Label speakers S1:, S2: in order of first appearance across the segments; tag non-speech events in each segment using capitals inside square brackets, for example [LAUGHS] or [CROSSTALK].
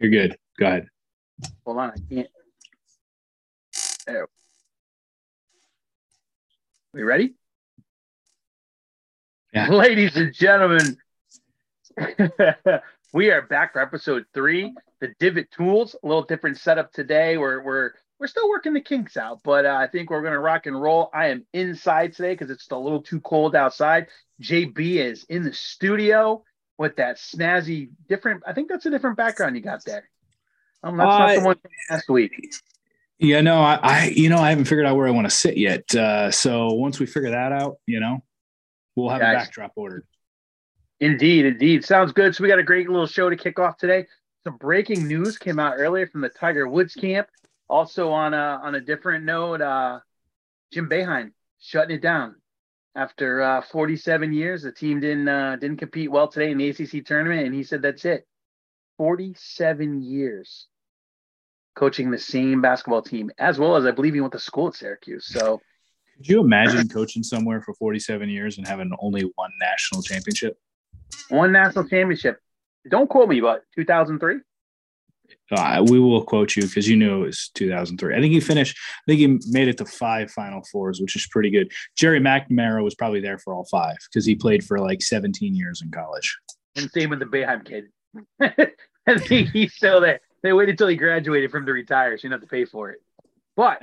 S1: You're good. Go ahead.
S2: Hold on, I can't. There. We ready?
S1: Yeah. [LAUGHS]
S2: Ladies and gentlemen, [LAUGHS] we are back for episode three. The Divot Toolz, a little different setup today. We're we're we're still working the kinks out, but uh, I think we're gonna rock and roll. I am inside today because it's a little too cold outside. JB is in the studio with that snazzy different. I think that's a different background you got there. Um, that's not the
S1: Uh,
S2: one from last week.
S1: Yeah, no, I, I, you know, I haven't figured out where I want to sit yet. Uh, so once we figure that out, you know, we'll have a backdrop ordered.
S2: Indeed, indeed. Sounds good. So we got a great little show to kick off today. Some breaking news came out earlier from the Tiger Woods camp. Also on a on a different note, uh, Jim Boeheim shutting it down after uh, 47 years. The team didn't uh, didn't compete well today in the ACC tournament, and he said that's it. 47 years coaching the same basketball team, as well as I believe he went to school at Syracuse. So [LAUGHS]
S1: Could you imagine coaching somewhere for 47 years and having only one national championship?
S2: one national championship. Don't quote me, but 2003.
S1: Uh, we will quote you because you knew it was 2003. I think he finished. I think he made it to five Final Fours, which is pretty good. Gerry McNamara was probably there for all five because he played for like 17 years in college.
S2: And same with the Boeheim kid. [LAUGHS] I think he's still there. They waited until he graduated from to retire, so you don't have to pay for it. But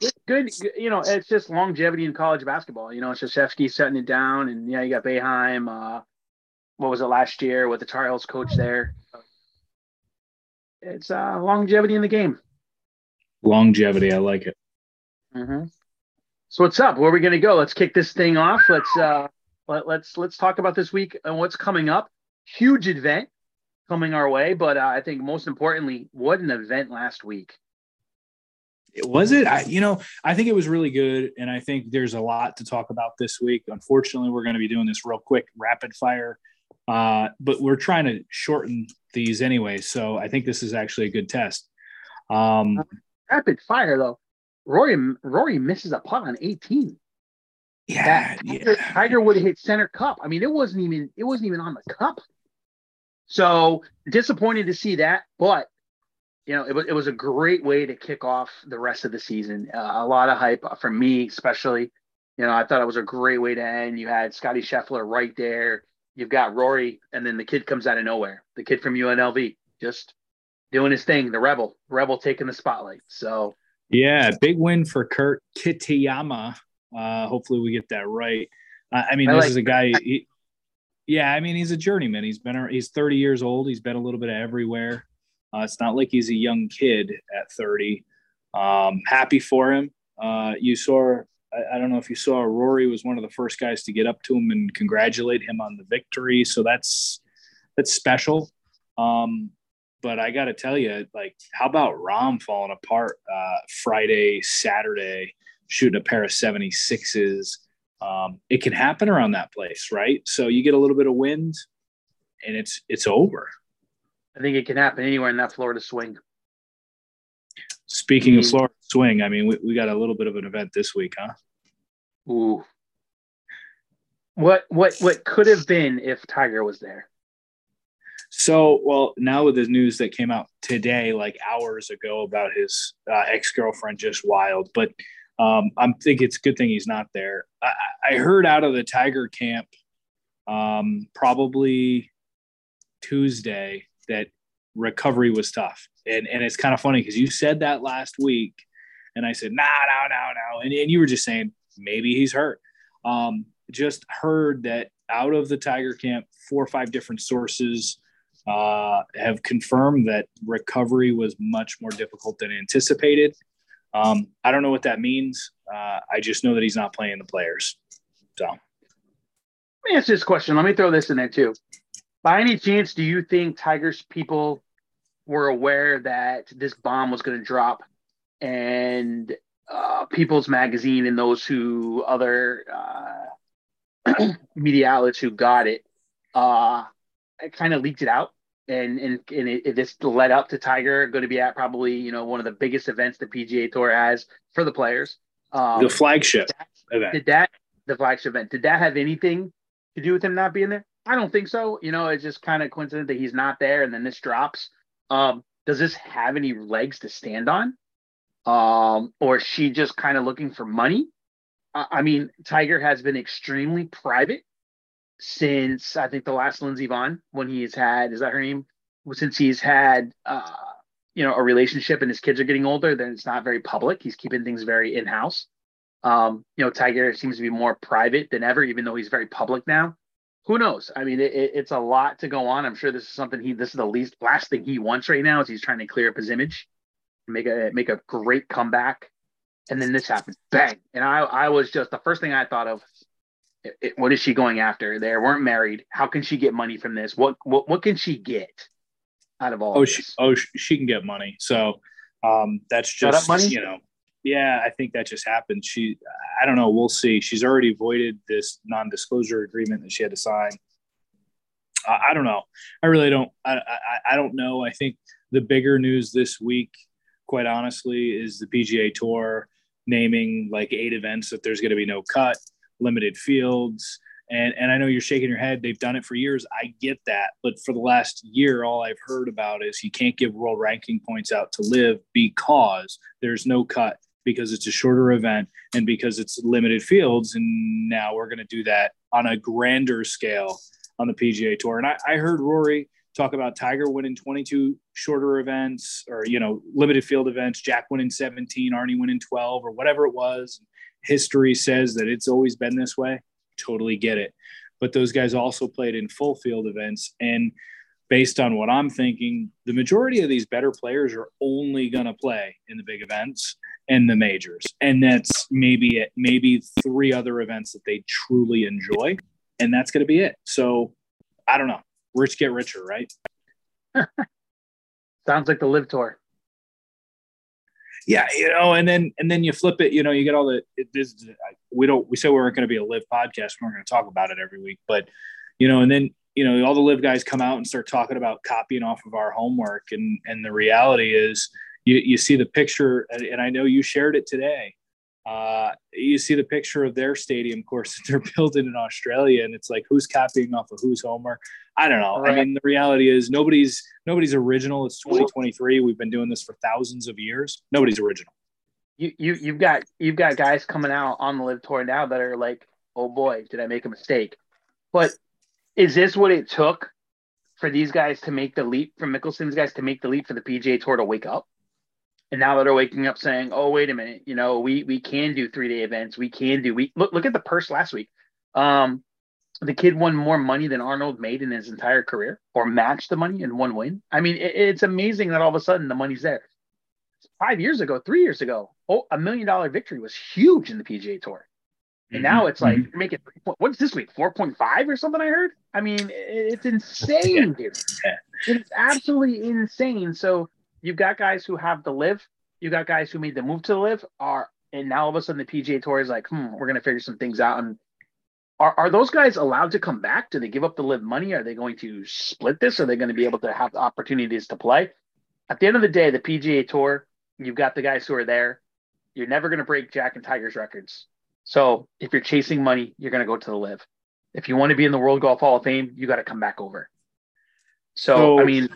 S2: it's good, you know, it's just longevity in college basketball. You know, Krzyzewski setting it down, and yeah, you got Boeheim. Uh, what was it last year with the Tar Heels coach there? It's uh, longevity in the game.
S1: Longevity, I like it.
S2: Mm-hmm. So what's up? Where are we going to go? Let's kick this thing off. Let's uh, let, let's let's talk about this week and what's coming up. Huge event coming our way, but uh, I think most importantly, what an event last week.
S1: It was it? I, you know, I think it was really good, and I think there's a lot to talk about this week. Unfortunately, we're going to be doing this real quick, rapid fire, uh, but we're trying to shorten these anyway. So I think this is actually a good test. Um,
S2: Rapid fire though. Rory Rory misses a putt on 18.
S1: yeah,
S2: That Tiger,
S1: yeah.
S2: Tiger would have hit center cup. I mean, it wasn't even it wasn't even on the cup. So disappointed to see that, but you know, it was it was a great way to kick off the rest of the season. Uh, a lot of hype for me, especially. You know, I thought it was a great way to end. You had Scottie Scheffler right there. You've got Rory, and then the kid comes out of nowhere. The kid from UNLV, just doing his thing. The rebel, rebel taking the spotlight. So
S1: Yeah, big win for Kurt Kitayama. Uh, hopefully, we get that right. Uh, I mean,
S2: I
S1: this
S2: like-
S1: is a guy. He, yeah, I mean, he's a journeyman. He's been he's 30 years old. He's been a little bit of everywhere. Uh, it's not like he's a young kid at 30. Um, happy for him. Uh, you saw. I, I don't know if you saw. Rory was one of the first guys to get up to him and congratulate him on the victory. So that's that's special. Um, but I got to tell you, like, how about Rahm falling apart uh, Friday, Saturday, shooting a pair of 76s? Um, it can happen around that place, right? So you get a little bit of wind and it's it's over.
S2: I think it can happen anywhere in that Florida swing.
S1: Speaking of
S2: Mm.
S1: Florida swing, I mean, we, we got a little bit of an event this week, huh?
S2: Ooh. What what what could have been if Tiger was there?
S1: So, well, now with the news that came out today, like hours ago, about his uh, ex girlfriend, just wild. But um, I'm think it's a good thing he's not there. I, I heard out of the Tiger camp, um, probably Tuesday, that recovery was tough, and and it's kind of funny because you said that last week, and I said, no, no, no, no, and and you were just saying maybe he's hurt. Um, just heard that out of the Tiger camp, four or five different sources uh, have confirmed that recovery was much more difficult than anticipated. Um, I don't know what that means. Uh, I just know that he's not playing the players. So
S2: Let me ask this question. Let me throw this in there too. By any chance, do you think Tiger's people were aware that this bomb was going to drop, and uh, People's Magazine and those who other uh, [CLEARS THROAT] media outlets who got it, uh, kind of leaked it out, and and and it, it this led up to Tiger going to be at probably you know one of the biggest events the PGA Tour has for the players. Um,
S1: the flagship event.
S2: did that the flagship event did that have anything to do with him not being there i don't think so you know it's just kind of coincident that he's not there and then this drops Um, does this have any legs to stand on? Um, or is she just kind of looking for money? I mean, Tiger has been extremely private since I think the last Lindsey Vonn when he's had is that her name? Since he's had uh, you know a relationship and his kids are getting older, then it's not very public. He's keeping things very in house. Um, you know, Tiger seems to be more private than ever, even though he's very public now. Who knows? I mean, it, it's a lot to go on. I'm sure this is something he. This is the least last thing he wants right now is he's trying to clear up his image, make a make a great comeback and then this happened, bang. And I, I was just the first thing I thought of. It, it, what is she going after? They weren't married. How can she get money from this? What, what, what can she get out of all?
S1: Oh,
S2: of
S1: she, oh, she can get money. So, um, that's just money? you know, yeah, I think that just happened. She, I don't know. We'll see. She's already voided this non-disclosure agreement that she had to sign. I, I don't know. I really don't. I, I, I don't know. I think the bigger news this week, quite honestly, is the PGA Tour naming like eight events that there's going to be no cut, limited fields. And, and I know you're shaking your head. They've done it for years. I get that. But for the last year, all I've heard about is you can't give world ranking points out to LIV because there's no cut, because it's a shorter event and because it's limited fields. And now we're going to do that on a grander scale on the PGA Tour. And I, I heard Rory talk about Tiger winning 22 shorter events or, you know, limited field events, Jack winning 17, Arnie winning 12 or whatever it was. History says that it's always been this way. Totally get it. But those guys also played in full field events. And based on what I'm thinking, the majority of these better players are only going to play in the big events and the majors. And that's maybe it, maybe three other events that they truly enjoy. And that's going to be it. So I don't know rich get richer, right? [LAUGHS]
S2: Sounds like the LIV tour.
S1: Yeah, you know, and then and then you flip it. You know, you get all the it, this. We don't. We said we weren't going to be a LIV podcast. We we're going to talk about it every week, but you know, and then you know, all the LIV guys come out and start talking about copying off of our homework, and and the reality is, you you see the picture, and, I know you shared it today uh, you see the picture of their stadium course that they're [LAUGHS] building in Australia, and it's like who's copying off of whose homer? I don't know. Right. I mean, the reality is nobody's nobody's original. It's 2023. We've been doing this for thousands of years. Nobody's original.
S2: You you you've got you've got guys coming out on the LIV tour now that are like, oh boy, did I make a mistake? But is this what it took for these guys to make the leap? For Mickelson's guys to make the leap for the PGA Tour to wake up? And now that are waking up saying, "Oh, wait a minute, you know, we we can do three day events. We can do we look look at the purse last week. Um, the kid won more money than Arnold made in his entire career, or matched the money in one win. I mean, it, it's amazing that all of a sudden the money's there. Five years ago, three years ago, oh, a million dollar victory was huge in the PGA Tour. And mm-hmm. now it's like mm-hmm. you're making what's this week? 4.5 or something I heard. I mean, it's insane, dude. It's absolutely insane. So you've got guys who have the LIV, you got guys who made the move to the LIV, are and now all of a sudden the PGA Tour is like, hmm, we're gonna figure some things out. And are, are those guys allowed to come back? Do they give up the LIV money? Are they going to split this? Are they going to be able to have the opportunities to play? At the end of the day, the PGA Tour, you've got the guys who are there. You're never going to break Jack and Tiger's records. So if you're chasing money, you're going to go to the LIV. If you want to be in the World Golf Hall of Fame, you got to come back over. So, so I mean,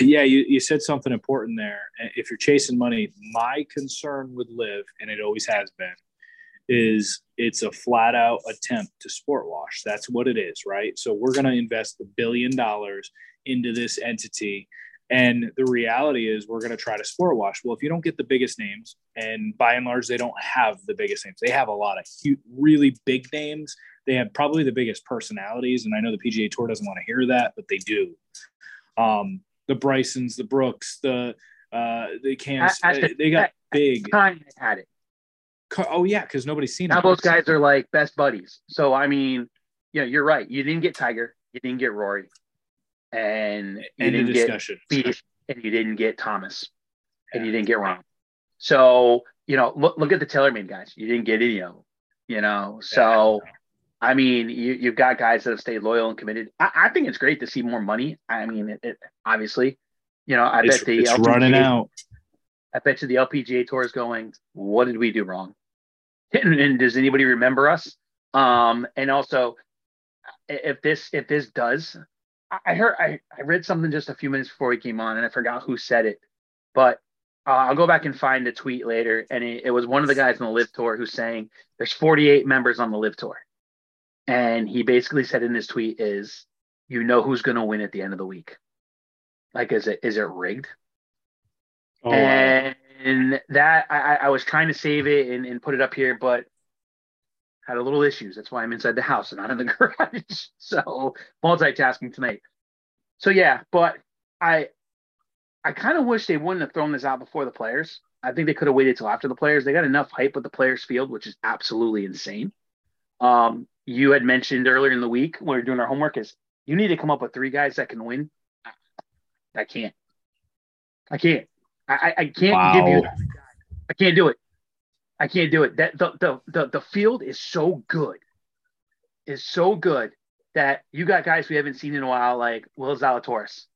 S1: yeah, you, you said something important there. If you're chasing money, my concern with LIV, and it always has been, is it's a flat out attempt to sport wash. That's what it is, right? So we're going to invest a billion dollars into this entity. And the reality is, we're going to try to sport wash. Well, if you don't get the biggest names, and by and large, they don't have the biggest names, they have a lot of huge, really big names. They have probably the biggest personalities. And I know the PGA Tour doesn't want to hear that, but they do. Um, the Brysons, the Brooks, the uh, the Cams. they got big.
S2: Time had it.
S1: Oh yeah, because nobody's seen.
S2: Now those guys are like best buddies. So I mean, yeah, you're right. You didn't get Tiger. You didn't get Rory, and you didn't discussion. get and you didn't get Thomas, yeah. and you didn't get Rahm. So you know, look look at the TaylorMade guys. You didn't get any of them. You know, so. Yeah. I mean, you, you've got guys that have stayed loyal and committed. I, I think it's great to see more money. I mean, it, it obviously, you know, I
S1: it's,
S2: bet the
S1: it's LPGA, running out.
S2: I bet you the LPGA tour is going. What did we do wrong? [LAUGHS] And, and does anybody remember us? Um, and also, if this if this does, I heard I, I read something just a few minutes before we came on, and I forgot who said it, but uh, I'll go back and find the tweet later. And it, it was one of the guys on the LIV Tour who's saying there's 48 members on the LIV Tour, and he basically said in this tweet is, you know who's going to win at the end of the week. Like, is it is it rigged? Oh, and, and that I, I was trying to save it and, and put it up here, but had a little issues. That's why I'm inside the house and not in the [LAUGHS] garage. so multitasking tonight. So yeah, but I I kind of wish they wouldn't have thrown this out before the players. I think they could have waited till after the players. They got enough hype with the players field, which is absolutely insane. Um, you had mentioned earlier in the week when we are doing our homework is you need to come up with three guys that can win. I can't. I can't. I, I can't wow. give you. I can't do it. I can't do it. That the, the the the field is so good, is so good that you got guys we haven't seen in a while, like Will Zalatoris.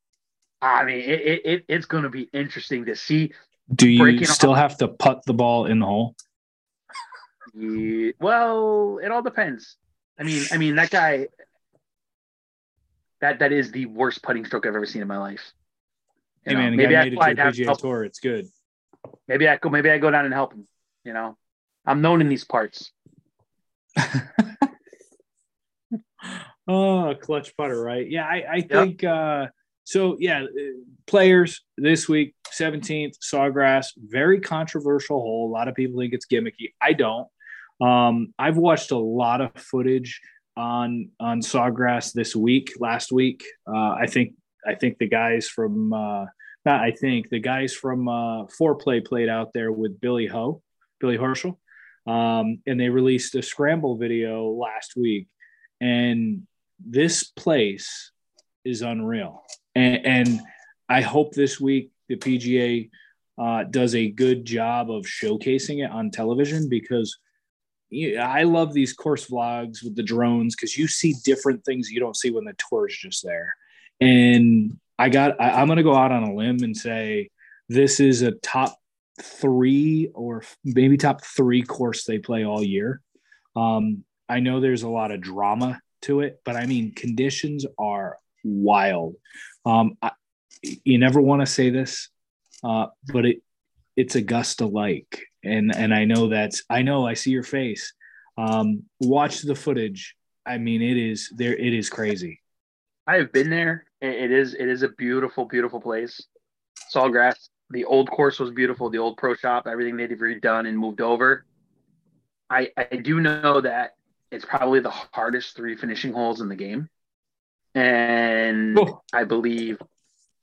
S2: I mean, it, it, it it's going to be interesting to see.
S1: Do you still off. have to put the ball in the hole?
S2: Yeah, well, it all depends. I mean, I mean that guy. That that is the worst putting stroke I've ever seen in my life.
S1: You hey know, man, maybe I made it to a PGA tour. It's good.
S2: Maybe I go. Maybe I go down and help him. You know, I'm known in these parts. [LAUGHS]
S1: oh, clutch putter, right? Yeah, I, I yep. think uh, so. Yeah, players this week, 17th, Sawgrass, very controversial hole. A lot of people think it's gimmicky. I don't. Um, I've watched a lot of footage on on Sawgrass this week, last week. Uh, I think I think the guys from uh, not I think the guys from uh, Fore Play played out there with Billy Ho, Billy Horschel, um, and they released a scramble video last week. And this place is unreal, and, and I hope this week the PGA uh, does a good job of showcasing it on television because I love these course vlogs with the drones because you see different things you don't see when the tour is just there. And I got, I, I'm going to go out on a limb and say this is a top three or maybe top three course they play all year. Um, I know there's a lot of drama to it, but I mean, conditions are wild. Um, I, you never want to say this, uh, but it it's Augusta like, and and I know that's I know I see your face. Um, watch the footage. I mean, it is there. It is crazy.
S2: I have been there. It is it is a beautiful, beautiful place. Sawgrass. The old course was beautiful. The old pro shop, everything they've redone and moved over. I I do know that it's probably the hardest three finishing holes in the game. And oh. I believe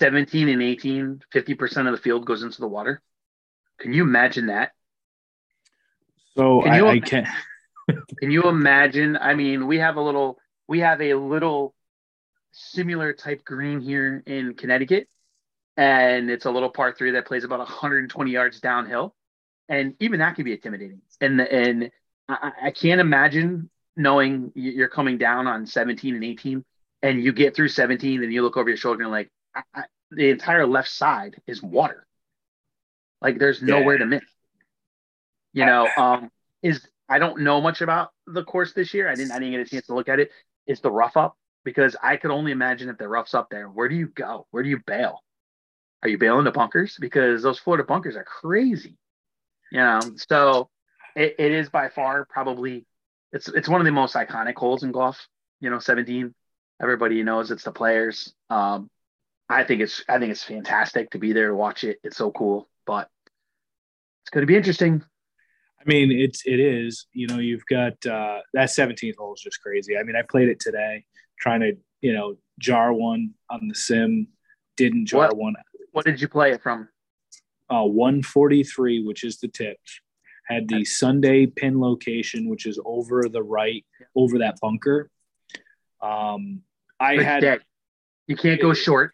S2: 17 and 18, 50% of the field goes into the water. Can you imagine that?
S1: So can I, I can't. [LAUGHS]
S2: can you imagine? I mean, we have a little, we have a little similar type green here in Connecticut, and it's a little par three that plays about 120 yards downhill, and even that can be intimidating. And and I, I can't imagine knowing you're coming down on 17 and 18, and you get through 17, and you look over your shoulder and like I, I, the entire left side is water. Like there's nowhere yeah. to miss. You know, um, is I don't know much about the course this year. I didn't I didn't get a chance to look at it. Is the rough up? because I could only imagine if the rough's up there, where do you go? Where do you bail? Are you bailing the bunkers? Because those Florida bunkers are crazy. You know, so it, it is by far probably it's it's one of the most iconic holes in golf. You know, 17. Everybody knows it's the players. Um, I think it's I think it's fantastic to be there to watch it. It's so cool, but it's going to be interesting.
S1: I mean, it's it is. You know, you've got uh, that 17th hole is just crazy. I mean, I played it today trying to you know jar one on the sim. Didn't jar
S2: what,
S1: one.
S2: What did you play it from?
S1: Uh, 143, which is the tip. Had the Sunday pin location, which is over the right, over that bunker. Um, I had.
S2: You can't go short.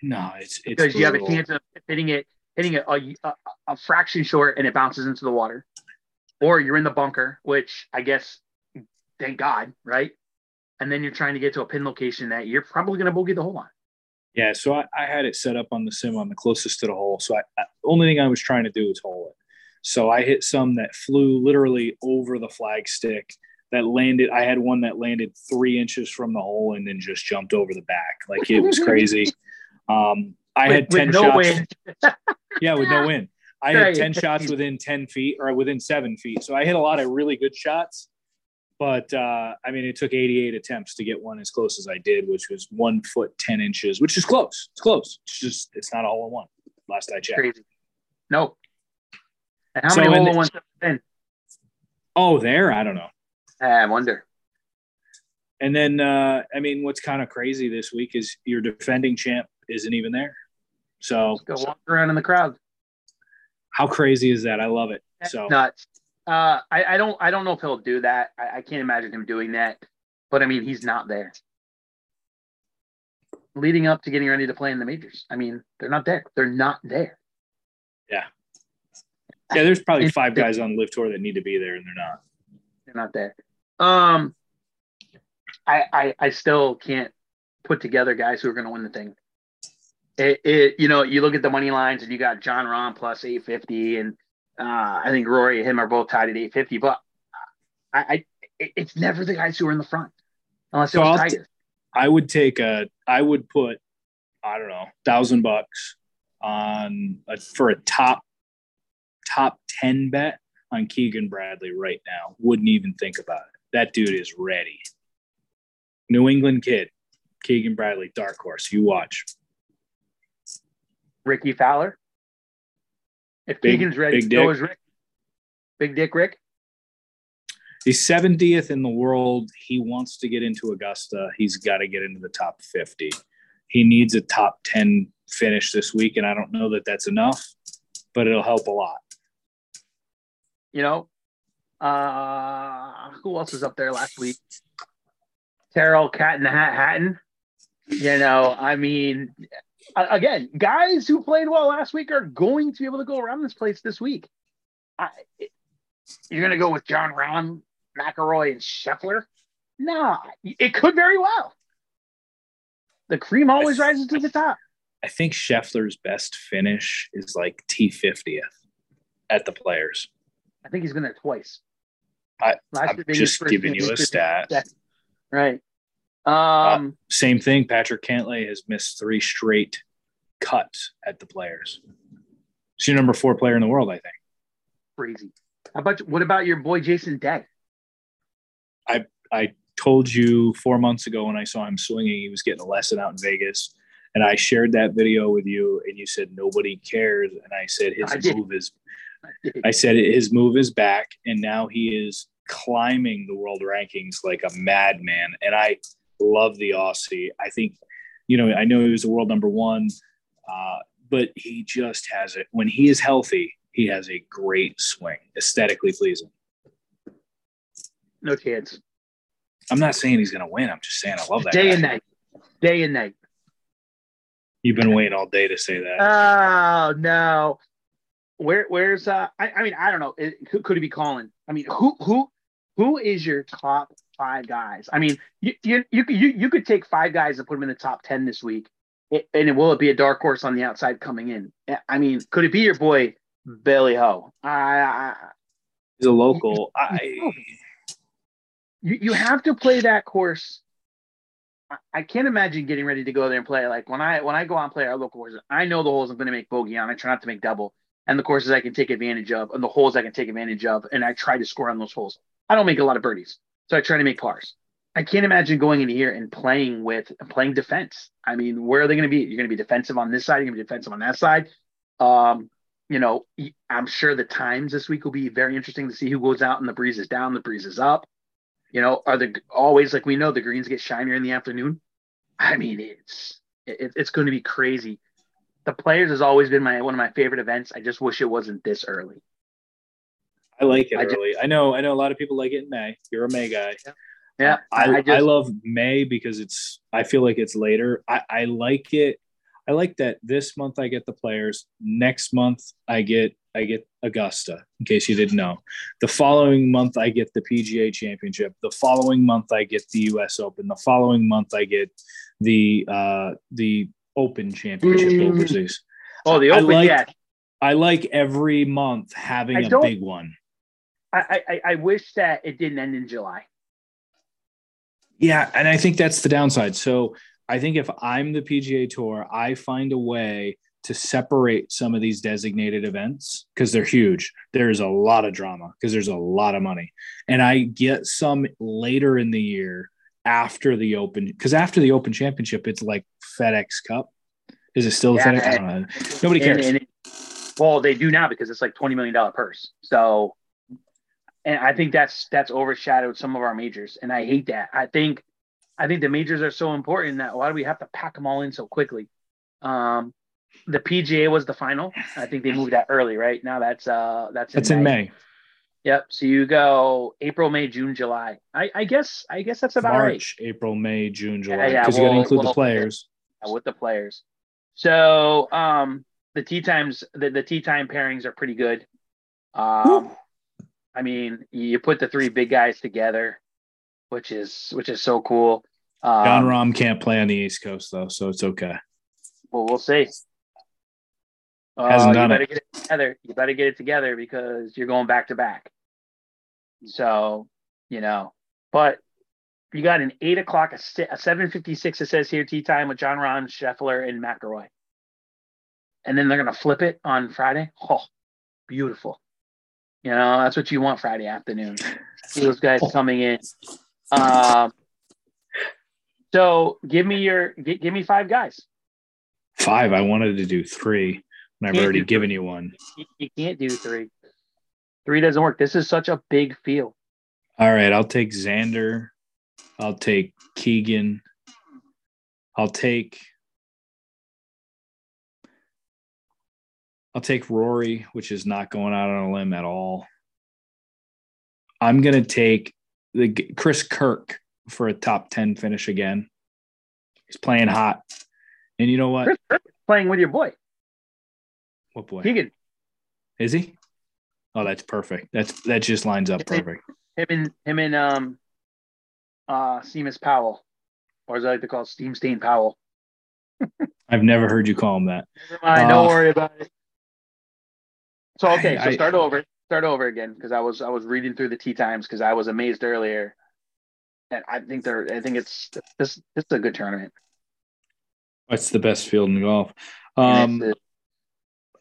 S1: No, it's
S2: it's because you have a chance of hitting it, hitting it a, a, a fraction short, and it bounces into the water, or you're in the bunker, which I guess, thank God, right? and then you're trying to get to a pin location that you're probably going to bogey the hole on.
S1: Yeah, so I, I, had it set up on the sim on the closest to the hole. So I, I, only thing I was trying to do was hole it. So I hit some that flew literally over the flag stick that landed. I had one that landed three inches from the hole and then just jumped over the back. Like it was [LAUGHS] crazy. Um, I
S2: With-
S1: had ten
S2: with no
S1: shots.
S2: wind.
S1: Yeah, with no [LAUGHS] win. I had 10 shots [LAUGHS] within 10 feet or within seven feet. So I hit a lot of really good shots. But uh, I mean, it took 88 attempts to get one as close as I did, which was one foot 10 inches, which is close. It's close. It's just, it's not all in one. Last I checked.
S2: Crazy. No. And how
S1: So
S2: many
S1: in
S2: hole in ones have been?
S1: Oh, there? I don't know.
S2: I wonder.
S1: And then, uh, I mean, what's kind of crazy this week is your defending champ isn't even there. So
S2: Go walk around in the crowd.
S1: How crazy is that? I love it. So
S2: nuts. Uh, I, I don't I don't know if he'll do that. I, I can't imagine him doing that. But I mean, he's not there. Leading up to getting ready to play in the majors. I mean, they're not there. They're not there.
S1: yeah, Yeah, there's probably five guys on LIV Tour that need to be there and they're not.
S2: They're not there. Um, I I, I still can't put together guys who are going to win the thing. It, it you know you look at the money lines and you got Jon Rahm plus eight fifty and uh, I think Rory and him are both tied at eight fifty, but I, I it's never the guys who are in the front unless it
S1: So
S2: was
S1: I'll
S2: Tiger.
S1: I would take a, I would put, I don't know, thousand bucks on a, for a top, top 10 bet on Keegan Bradley right now. Wouldn't even think about it. That dude is ready. New England kid, Keegan Bradley, dark horse. You watch.
S2: Rickie Fowler. If
S1: Big-
S2: Keegan's ready,
S1: big
S2: so
S1: dick.
S2: is Rick. Big Dick Rick.
S1: He's 70th in the world. He wants to get into Augusta. He's got to get into the top 50. He needs a top 10 finish this week, and I don't know that that's enough, but it'll help a lot.
S2: You know, uh, who else was up there last week? Tyrrell Cat in the Hat Hatton. You know, I mean, again, guys who played well last week are going to be able to go around this place this week. I, you're going to go with Jon Rahm, McIlroy, and Scheffler? No, it could very well. The cream always rises to the top.
S1: I think Scheffler's best finish is like T50th at the players.
S2: I think he's been there twice.
S1: I-
S2: Last
S1: I'm
S2: year being his
S1: just giving you a stat.
S2: Right. Um,
S1: Same thing. Patrick Cantlay has missed three straight cuts at the players. He's your number four player in the world, I think.
S2: crazy. How about what about your boy Jason Day?
S1: I I told you four months ago when I saw him swinging, he was getting a lesson out in Vegas. And I shared that video with you, and you said nobody cares. And I said his
S2: I
S1: move is, I said his move is back, and now he is climbing the world rankings like a madman. And I love the Aussie. I think, you know, I know he was a world number one, uh, but he just has it. When he is healthy, he has a great swing, aesthetically pleasing.
S2: No chance.
S1: I'm not saying he's going to win. I'm just saying I love that.
S2: Day
S1: guy.
S2: and night. Day and night.
S1: You've been waiting all day to say that.
S2: Oh no. Where where's uh I, I mean I don't know. It, who could it be calling? I mean who who who is your top five guys? I mean you you you could you, you could take five guys and put them in the top ten this week. It, and will it be a dark horse on the outside coming in? Eh, I mean, could it be your boy Billy Ho? I, I
S1: He's a local. I
S2: you, you have to play that course. I, I can't imagine getting ready to go there and play. Like when I when I go out and play our local courses, I know the holes I'm going to make bogey on. I try not to make double, and the courses I can take advantage of, and the holes I can take advantage of, and I try to score on those holes. I don't make a lot of birdies, so I try to make pars. I can't imagine going in here and playing with playing defense. I mean, where are they going to be? You're going to be defensive on this side. You're going to be defensive on that side. Um, you know, I'm sure the times this week will be very interesting to see who goes out and the breeze is down, the breeze is up. You know, are the always like we know the greens get shinier in the afternoon. I mean, it's it, it's going to be crazy. The players has always been my one of my favorite events. I just wish it wasn't this early.
S1: I like it
S2: I just-
S1: I know. I know a lot of people like it in May. You're a May guy.
S2: Yeah,
S1: I, I,
S2: I just
S1: love May because it's. I feel like it's later. I, I like it. I like that this month I get the players. Next month I get I get Augusta. In case you didn't know, the following month I get the PGA Championship. The following month I get the U.S. Open. The following month I get the uh, the Open Championship
S2: Mm.
S1: overseas.
S2: oh the
S1: I
S2: open
S1: like-
S2: yeah.
S1: I like every month having
S2: I
S1: a big one.
S2: I, I I wish that it didn't end in July.
S1: Yeah, and I think that's the downside. So I think if I'm the PGA Tour, I find a way to separate some of these designated events because they're huge. There's a lot of drama because there's a lot of money. And I get some later in the year after the Open, because after the Open Championship, it's like FedEx Cup. Is it still yeah, the FedEx? I don't know. Nobody cares. And, and it,
S2: well, they do now because it's like $20 million purse. So, and I think that's that's overshadowed some of our majors, and I hate that. I think I think the majors are so important that why do we have to pack them all in so quickly? Um, the PGA was the final. I think they moved that early, right? Now that's uh that's
S1: in that's May. in May.
S2: Yep. So you go April, May, June, July. I, I guess I guess that's about
S1: March,
S2: right.
S1: April, May, June, July. Because yeah, yeah, well, you got to include well, the players.
S2: Yeah, with the players. So um the tee times the, the tee time pairings are pretty good. Um I mean you put the three big guys together, which is which is so cool.
S1: Um, Jon Rahm can't play on the East Coast though, so it's okay.
S2: Well, we'll see. Hasn't uh, done you better it. get it together. You better get it together because you're going back to back. So, you know, but you got an eight o'clock, a, seven fifty six. It says here tee time with Jon Rahm, Scheffler, and McIlroy. And then they're gonna flip it on Friday. Oh, beautiful. You know, that's what you want Friday afternoon. [LAUGHS] See those guys coming in. Um, so give me your give, give me five guys.
S1: Five. I wanted to do three, and I've already given you one.
S2: You can't do three. Three doesn't work. This is such a big field.
S1: All right, I'll take Xander. I'll take Keegan. I'll take I'll take Rory, which is not going out on a limb at all. I'm gonna take the Chris Kirk for a top 10 finish again. He's playing hot. And you know what?
S2: playing with your boy.
S1: What boy?
S2: Keegan.
S1: Is he? Oh, that's perfect. That's that just lines up perfect.
S2: Him and him and um uh Seamus Powell. Or as I like to call it, Steam Stain Powell.
S1: I've never heard you call him that.
S2: Never mind, uh, don't worry about it. So okay, I, so start I, over. Start over again because I was I was reading through the tee times because I was amazed earlier and I think they're. I think it's this. This is a good tournament.
S1: It's the best field in golf. Um,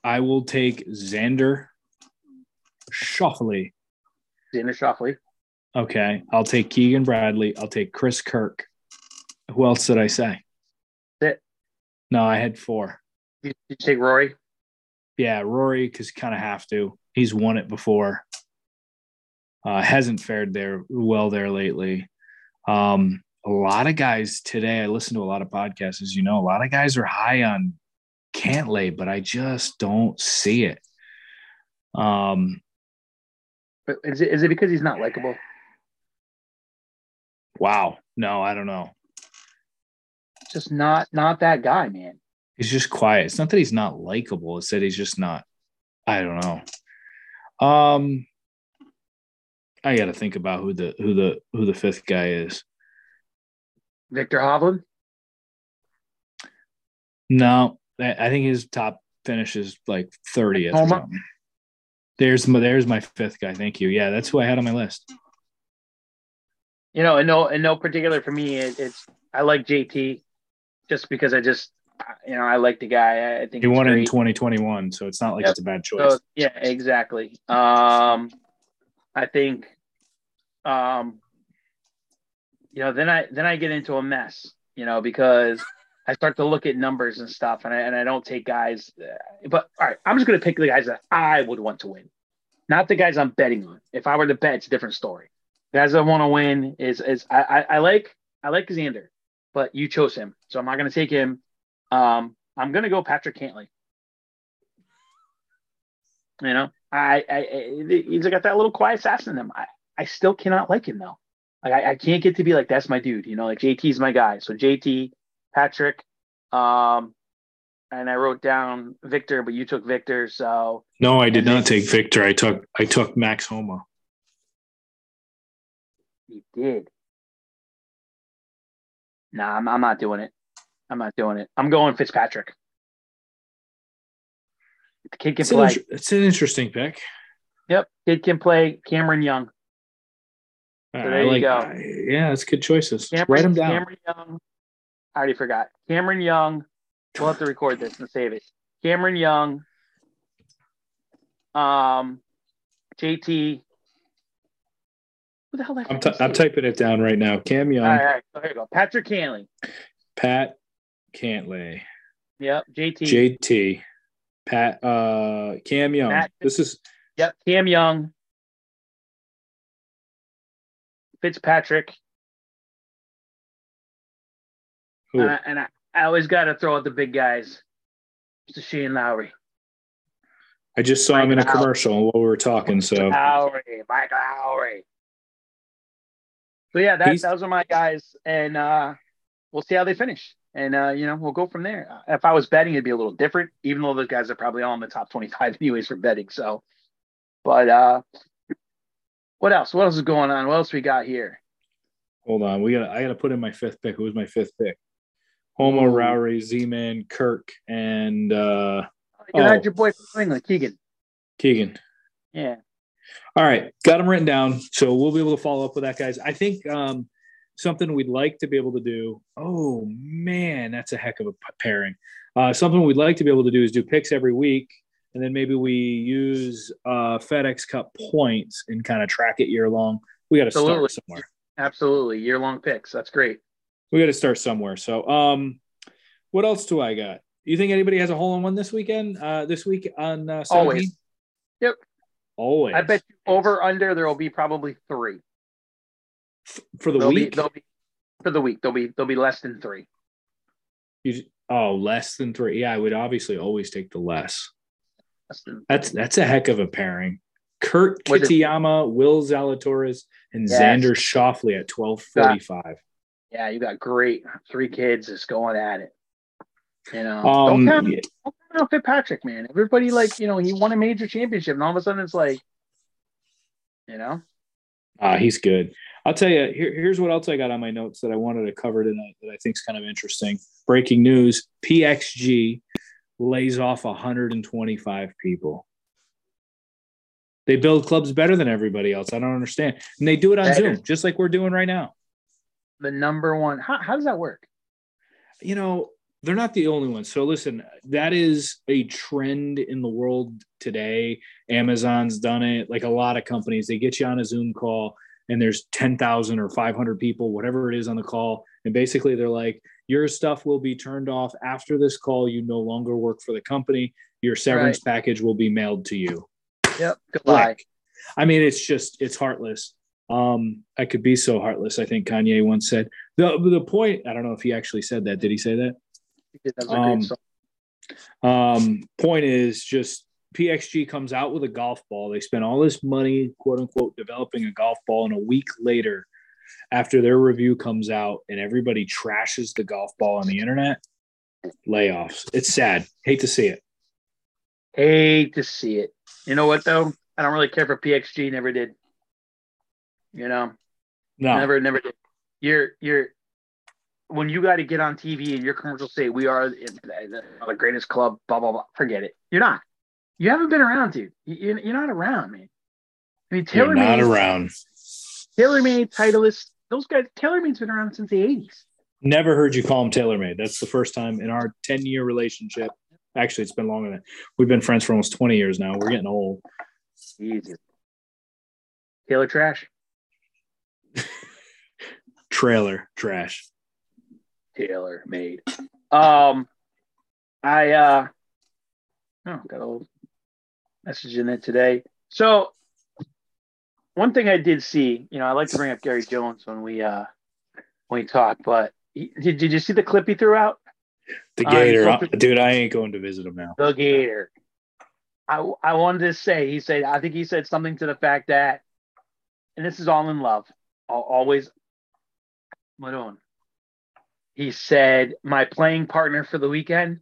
S1: I will take Xander Schauffele.
S2: Xander Schauffele.
S1: Okay, I'll take Keegan Bradley. I'll take Chris Kirk. Who else did I say?
S2: It.
S1: No, I had four.
S2: You, you take Rory.
S1: Yeah, Rory, because kind of have to. He's won it before. Uh, hasn't fared there well there lately. Um, a lot of guys today, I listen to a lot of podcasts, as you know, a lot of guys are high on Cantlay, but I just don't see it. Um,
S2: but is it, is it because he's not likable?
S1: Wow. No, I don't know.
S2: Just not not that guy, man.
S1: He's just quiet. It's not that he's not likable. It's that he's just not. I don't know. Um, I got to think about who the who the who the fifth guy is.
S2: Viktor Hovland.
S1: No, I think his top finish is like thirtieth. There's my there's my fifth guy. Thank you. Yeah, that's who I had on my list.
S2: You know, and no, and no particular for me. It, it's I like JT just because I just you know I like the guy. I think
S1: he won great. in 2021, so it's not like yep. it's a bad choice. So,
S2: yeah, exactly. Um, I think um, you know, then I then I get into a mess, you know, because I start to look at numbers and stuff, and I and I don't take guys. Uh, but all right, I'm just gonna pick the guys that I would want to win, not the guys I'm betting on. If I were to bet, it's a different story. The guys I want to win is is I, I, I like I like Xander, but you chose him, so I'm not gonna take him. Um, I'm gonna go Patrick Cantlay. You know, I, I, I he's got that little quiet assassin in him. I, I still cannot like him though. Like I, I can't get to be like that's my dude. You know, like JT's my guy. So JT, Patrick, um, and I wrote down Viktor, but you took Viktor. So
S1: no, I did not take Viktor. I took I took Max Homa.
S2: You did. Nah, I'm, I'm not doing it. I'm not doing it. I'm going Fitzpatrick.
S1: The kid can it's play. An, it's an interesting pick.
S2: Yep, kid can play. Cameron Young. So there you go.
S1: Yeah, that's good choices.
S2: Cameron,
S1: Write them down.
S2: Cameron Young. I already forgot. Cameron Young. We'll have to record this and save it. Cameron Young. Um, JT. Who the hell?
S1: I'm, t- I'm typing it down right now. Cam Young,
S2: All right, all right. So here you go. Patrick Hanley.
S1: Pat Cantlay,
S2: Yep. JT.
S1: JT, Pat, uh, Cam Young.
S2: Pat-
S1: this is
S2: yep. Cam Young. Fitzpatrick.
S1: who?
S2: And, I, and I, I always got to throw out the big guys. Mr. Shane Lowry.
S1: I just saw him in a
S2: Lowry.
S1: commercial while we were talking. So
S2: Lowry, Mike Lowry. So yeah, that
S1: He's-
S2: those are my guys, and uh, we'll see how they finish, and uh, you know we'll go from there. If I was betting, it'd be a little different, even though those guys are probably all in the top twenty-five [LAUGHS] anyways for betting. So, but uh, what else? What else is going on? What else we got here?
S1: hold on, we got. I got to put in my fifth pick. Who was my fifth pick? Homa,
S2: Ooh.
S1: Rory, Z-Man, Kirk, and uh,
S2: You
S1: Oh.
S2: your boy from New England, Keegan.
S1: Keegan.
S2: Yeah,
S1: All right, got them written down, so we'll be able to follow up with that, guys. I think um, something we'd like to be able to do. Oh man, that's a heck of a pairing. Uh, something we'd like to be able to do is do picks every week, and then maybe we use uh, FedEx Cup points and kind of track it year long. We got to start somewhere.
S2: absolutely. Year-long picks. That's great.
S1: We got to start somewhere. So, um, what else do I got? You think anybody has a hole in one this weekend? Uh, this week on uh, 17?
S2: Always. Yep.
S1: Always.
S2: I bet you over under there will be probably three.
S1: For the
S2: There'll
S1: week.
S2: be, be for the week. There'll be there'll be less than three.
S1: You, oh, less than three. Yeah, I would obviously always take the less.
S2: Less
S1: That's that's a heck of a pairing. Kurt Kitayama, Will Zalatoris, and
S2: Yes.
S1: Xander Schauffele at twelve forty five.
S2: Yeah, you got great three kids just going at it. You know,
S1: Um,
S2: don't count,
S1: yeah,
S2: don't count Fitzpatrick, man. Everybody like you know he won a major championship, and all of a sudden it's like, you know,
S1: ah, he's good. I'll tell you. Here, here's what else I got on my notes that I wanted to cover tonight that I think is kind of interesting. Breaking news: PXG lays off 125 people. They build clubs better than everybody else. I don't understand, and they do it on. Zoom, just like we're doing right now.
S2: the number one. How, how does that work?
S1: you know they're not the only ones so listen that is a trend in the world today amazon's done it like a lot of companies they get you on a zoom call and there's 10,000 or 500 people whatever it is on the call. And basically they're like your stuff will be turned off after this call. You no longer work for the company. Your severance package will be mailed to you.
S2: Yep. Goodbye.
S1: Like, i mean it's just it's heartless. Um i could be so heartless i think kanye once said. The the point i don't know if he actually said that. Did he say that?
S2: That's a great
S1: Um,
S2: song.
S1: um, point is just PXG comes out with a golf ball. They spend all this money, quote unquote, developing a golf ball, and a week later, after their review comes out and everybody trashes the golf ball on the internet, layoffs. It's sad. Hate to see it.
S2: Hate to see it. You know what though? I don't really care for PXG. Never did. You know,
S1: No,
S2: never, never did. You're, you're. When you got to get on TV and your commercials say we are the, the greatest club, blah blah blah. Forget it. You're not. You haven't been around, dude. You- You're, you're not around, man. I mean, Taylor
S1: you're not around.
S2: TaylorMade, Titleist, those guys. TaylorMade's been around since the '80s.
S1: Never heard you call him TaylorMade. That's the first time in our 10 year relationship. Actually, it's been longer than we've been friends for almost 20 years now. We're getting old.
S2: Jesus. Taylor Trash. [LAUGHS]
S1: Trailer trash.
S2: Taylor made. Um, I uh, oh, got a little message in it today. So, one thing I did see, you know, I like to bring up Gary Jones when we uh when we talk, but he, did did you see the clip he threw out?
S1: The
S2: Uh,
S1: Gator, uh, dude. I ain't going to visit him now.
S2: The Gator. I I wanted to say he said I think he said something to the fact that, and this is all in love. I'll always. What on? He said my playing partner for the weekend,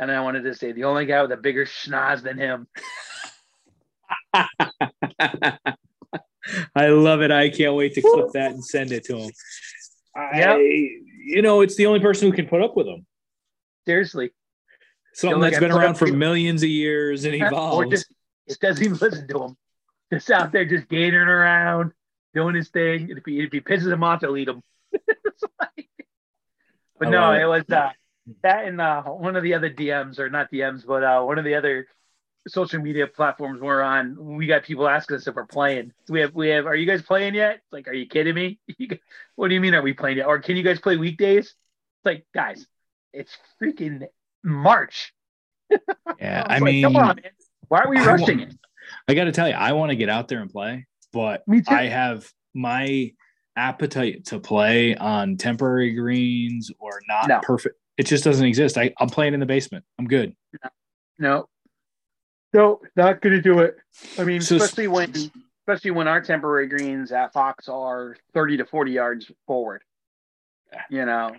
S2: and I wanted to say the only guy with a bigger schnoz than him. [LAUGHS]
S1: I love it. I can't wait to clip that and send it to him.
S2: Yep.
S1: I, you know, it's the only person who can put up with him.
S2: Seriously,
S1: Something that's
S2: I
S1: been around for
S2: with-
S1: millions of years and [LAUGHS]
S2: or
S1: evolves.
S2: just just doesn't even listen to him. Just out there, just gatering around. doing his thing. If he if he pisses him off, he'll eat him. [LAUGHS] like, but no, it. it was uh, that and uh, one of the other DMs or not DMs, but uh, one of the other social media platforms we're on, we got people asking us if we're playing. We have, we have. Are you guys playing yet? Like, are you kidding me? [LAUGHS] what do you mean? Are we playing yet? Or can you guys play weekdays? It's like, guys, it's freaking March.
S1: Yeah, [LAUGHS] I like, mean, come on,
S2: man. Why are we rushing
S1: it? I got to tell you, I want to get out there and play, but I have my appetite to play on temporary greens or not no. perfect. It just doesn't exist. I, I'm playing in the basement. I'm good.
S2: No, no, not going to do it. I mean, so, especially when, especially when our temporary greens at Fox are 30 to 40 yards forward. You know,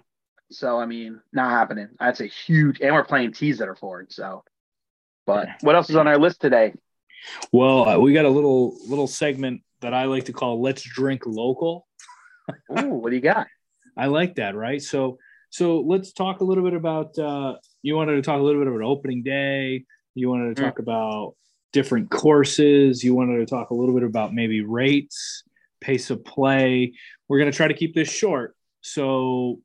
S2: so I mean, not happening. That's a huge, and we're playing tees that are forward. So, but what else is on our list today?
S1: Well, uh, we got a little little segment that I like to call "Let's Drink Local."
S2: Ooh, what do you got? [LAUGHS]
S1: I like that. Right. So, so let's talk a little bit about. Uh, you wanted to talk a little bit about opening day. You wanted to talk mm. about different courses. You wanted to talk a little bit about maybe rates, pace of play. We're going to try to keep this short. So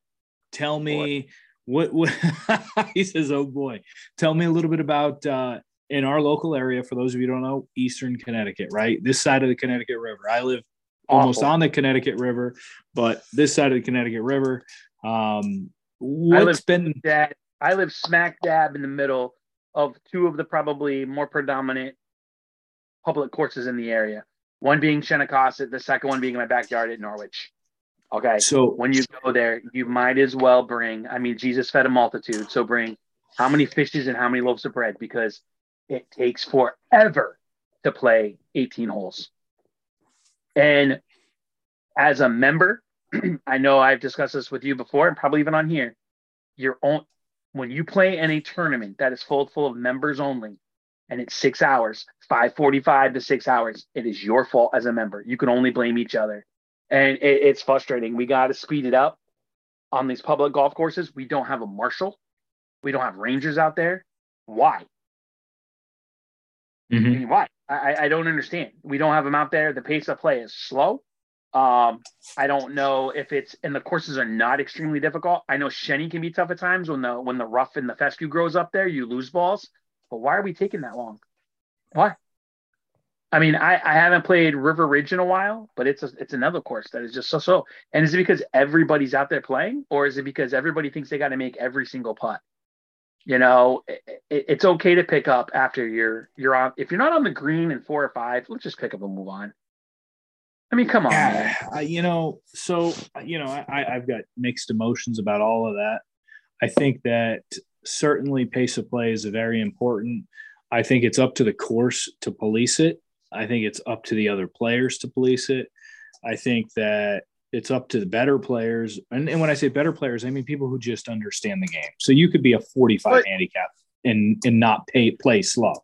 S1: tell me what, what [LAUGHS] he says, oh boy, tell me a little bit about uh, in our local area. For those of you who don't know, Eastern Connecticut, right? This side of the Connecticut River. I live almost on the Connecticut River, but this side of the Connecticut River. Um, what's
S2: I live
S1: been
S2: that I live smack dab in the middle of two of the probably more predominant public courses in the area. One being Shennecossett, the second one being in my backyard at Norwich. Okay. So when you go there, you might as well bring, I mean, Jesus fed a multitude. So bring how many fishes and how many loaves of bread because it takes forever to play 18 holes. And as a member, [CLEARS THROAT] I know I've discussed this with you before and probably even on here. Your own when you play in a tournament that is full full of members only and it's six hours 545 to six hours it is your fault as a member. You can only blame each other. And it, it's frustrating. We got to speed it up. On these public golf courses we don't have a marshal. We don't have rangers out there. Why? Mm-hmm. I mean, why? I, I don't understand. We don't have them out there. The pace of play is slow um, I don't know if it's and the courses are not extremely difficult. I know Shenny can be tough at times when the when the rough and the fescue grows up there, you lose balls. But why are we taking that long? Why? I mean, I, I haven't played River Ridge in a while, but it's a, it's another course that is just so so. And is it because everybody's out there playing, or is it because everybody thinks they got to make every single putt? You know, it, it, it's okay to pick up after you're you're on. If you're not on the green in four or five, let's just pick up and move on. I mean, come on.
S1: Yeah, [SIGHS] you know, so you know, I, I've got mixed emotions about all of that. I think that certainly pace of play is very important. I think it's up to the course to police it. I think it's up to the other players to police it. I think that it's up to the better players. And, and when I say better players, I mean people who just understand the game. So you could be a 45 but, handicap and and not pay play slow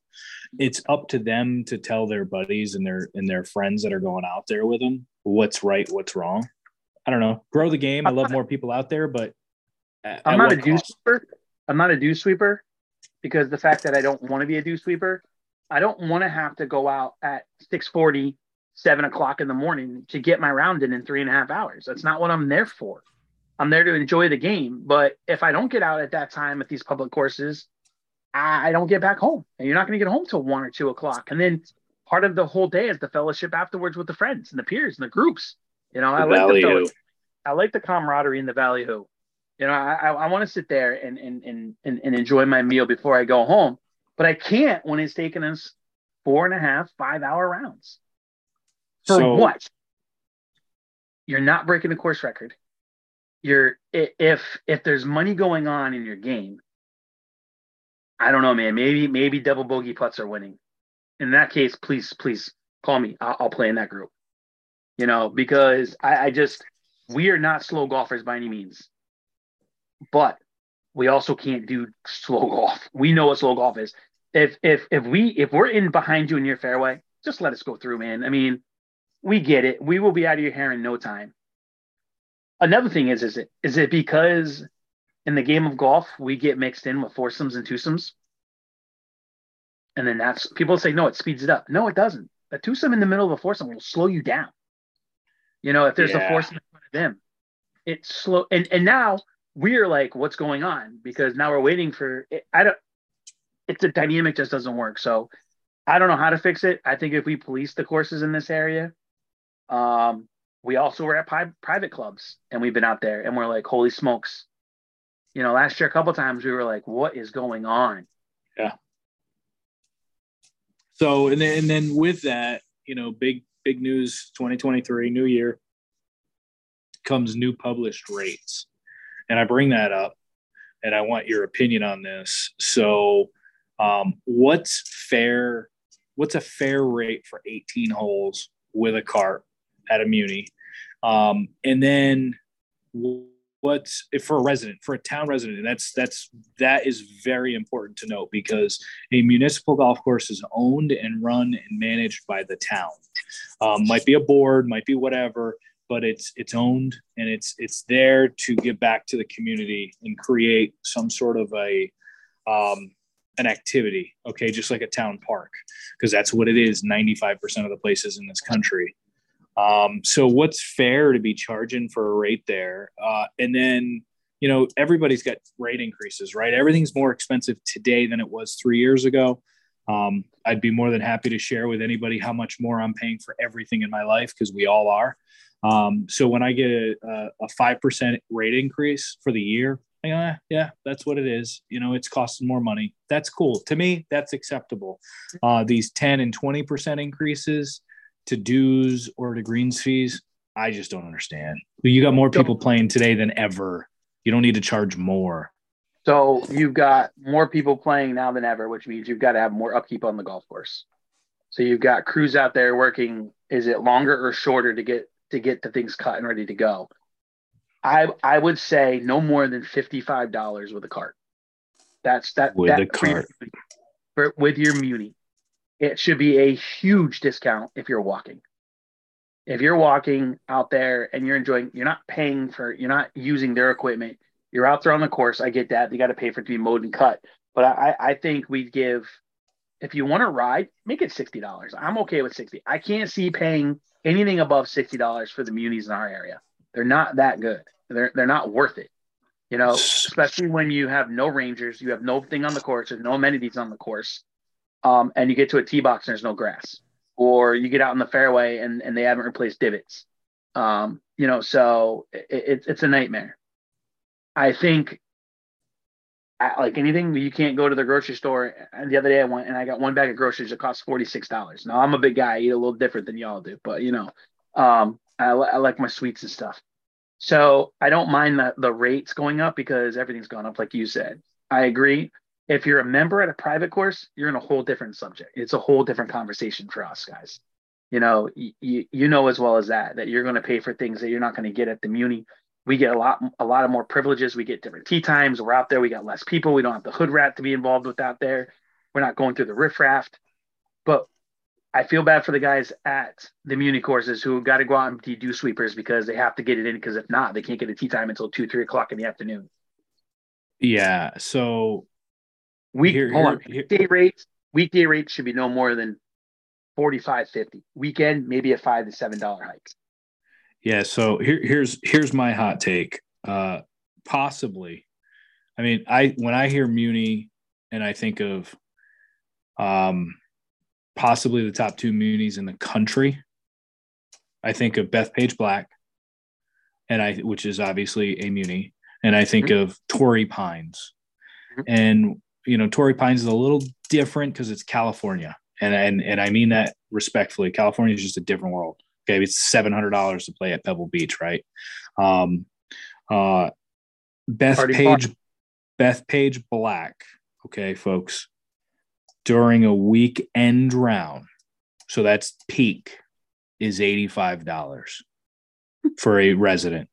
S1: it's up to them to tell their buddies and their and their friends that are going out there with them what's right, what's wrong. I don't know. Grow the game. I love more people out there, but
S2: at, I'm not a dew sweeper. I'm not a dew sweeper because the fact that I don't want to be a dew sweeper, I don't want to have to go out at 6:40, seven o'clock in the morning to get my round in in three and a half hours. That's not what I'm there for. I'm there to enjoy the game. But if I don't get out at that time at these public courses, I don't get back home. And you're not going to get home till one or two o'clock. And then part of the whole day is the fellowship afterwards with the friends and the peers and the groups. You know, the I like the fellowship. I like the camaraderie in the Valley Who. You know, I, I, I want to sit there and, and, and, and, and enjoy my meal before I go home, but I can't when it's taking us four and a half, five hour rounds. For so, what? You're not breaking the course record. You're if if there's money going on in your game, I don't know, man. Maybe maybe double bogey putts are winning. In that case, please please call me. I'll, I'll play in that group. You know, because I, I just we are not slow golfers by any means, but we also can't do slow golf. We know what slow golf is. If if if we if we're in behind you in your fairway, just let us go through, man. I mean, we get it. We will be out of your hair in no time. Another thing is, is it is it because in the game of golf, we get mixed in with foursomes and twosomes. And then that's people say, no, it speeds it up. No, it doesn't. A twosome in the middle of a foursome will slow you down. You know, if there's
S1: Yeah.
S2: a force in front of them, it's slow. And and now we're like, what's going on? Because now we're waiting for. It, I don't. It's a dynamic just doesn't work. So I don't know how to fix it. I think if we police the courses in this area, um, we also were at pri- private clubs and we've been out there and we're like, holy smokes. You know, last year a couple times we were like, what is going on? Yeah.
S1: So and then and then with that, you know, big big news 2023, new year comes new published rates. And I bring that up and I want your opinion on this. So um what's fair what's a fair rate for 18 holes with a cart at a muni? Um and then what's if for a resident for a town resident and that's that's that is very important to note because a municipal golf course is owned and run and managed by the town. Um, might be a board might be whatever but it's it's owned and it's it's there to give back to the community and create some sort of a um, an activity okay just like a town park because that's what it is 95% of the places in this country um, so what's fair to be charging for a rate there? Uh, and then, you know, everybody's got rate increases, right? Everything's more expensive today than it was three years ago. Um, I'd be more than happy to share with anybody how much more I'm paying for everything in my life because we all are. Um, so when I get a, a 5% rate increase for the year, yeah, yeah, that's what it is. You know, it's costing more money. That's cool. To me, that's acceptable. Uh, these 10 and 20% increases, to dues or to greens fees, I just don't understand. You got more people playing today than ever. You don't need to charge more.
S2: So you've got more people playing now than ever, which means you've got to have more upkeep on the golf course. So you've got crews out there working. Is it longer or shorter to get to get the things cut and ready to go? I I would say no more than fifty five dollars with a cart. That's that
S1: With
S2: that
S1: a cart.
S2: for, with your muni. It should be a huge discount if you're walking. If you're walking out there and you're enjoying, you're not paying for, you're not using their equipment. You're out there on the course. I get that. You got to pay for it to be mowed and cut. But I, I think we give, if you want to ride, make it $60. I'm okay with 60. I can't see paying anything above $60 for the munis in our area. They're not that good. They're, they're not worth it. You know, especially when you have no rangers, you have no thing on the course, there's no amenities on the course um, and you get to a tee box and there's no grass, or you get out in the fairway and, and they haven't replaced divots. Um, you know, so it, it, it's a nightmare. I think, like anything, you can't go to the grocery store. And the other day I went and I got one bag of groceries that cost forty six dollars. Now I'm a big guy, I eat a little different than y'all do, but you know, um, I, I like my sweets and stuff. So I don't mind the, the rates going up because everything's gone up, like you said. I agree if you're a member at a private course, you're in a whole different subject. It's a whole different conversation for us guys. You know, you, you know as well as that that you're going to pay for things that you're not going to get at the Muni. We get a lot a lot of more privileges. We get different tee times. We're out there. We got less people. We don't have the hood rat to be involved with out there. We're not going through the riffraff. But I feel bad for the guys at the Muni courses who got to go out and dew sweepers because they have to get it in because if not, they can't get a tee time until two, three o'clock in the afternoon.
S1: Yeah. So
S2: Week,
S1: Here-
S2: on.
S1: here-
S2: Weekday rates, weekday rates should be no more than 45, 50. Weekend, maybe a five to seven dollar hike.
S1: Yeah, so here, here's here's my hot take. Uh, possibly, I mean, I when I hear Muni and I think of um, possibly the top two Munis in the country, I think of Bethpage Black, and I which is obviously a Muni, and I think of Torrey Pines,
S2: Mhm.
S1: and you know Torrey Pines is a little different because it's California, and and and I mean that respectfully. California is just a different world. Okay, it's seven hundred dollars to play at Pebble Beach, right? Um, uh, Beth
S2: Party
S1: Page, Bethpage Black. Okay, folks, during a weekend round, so that's peak, is eighty five dollars for a resident.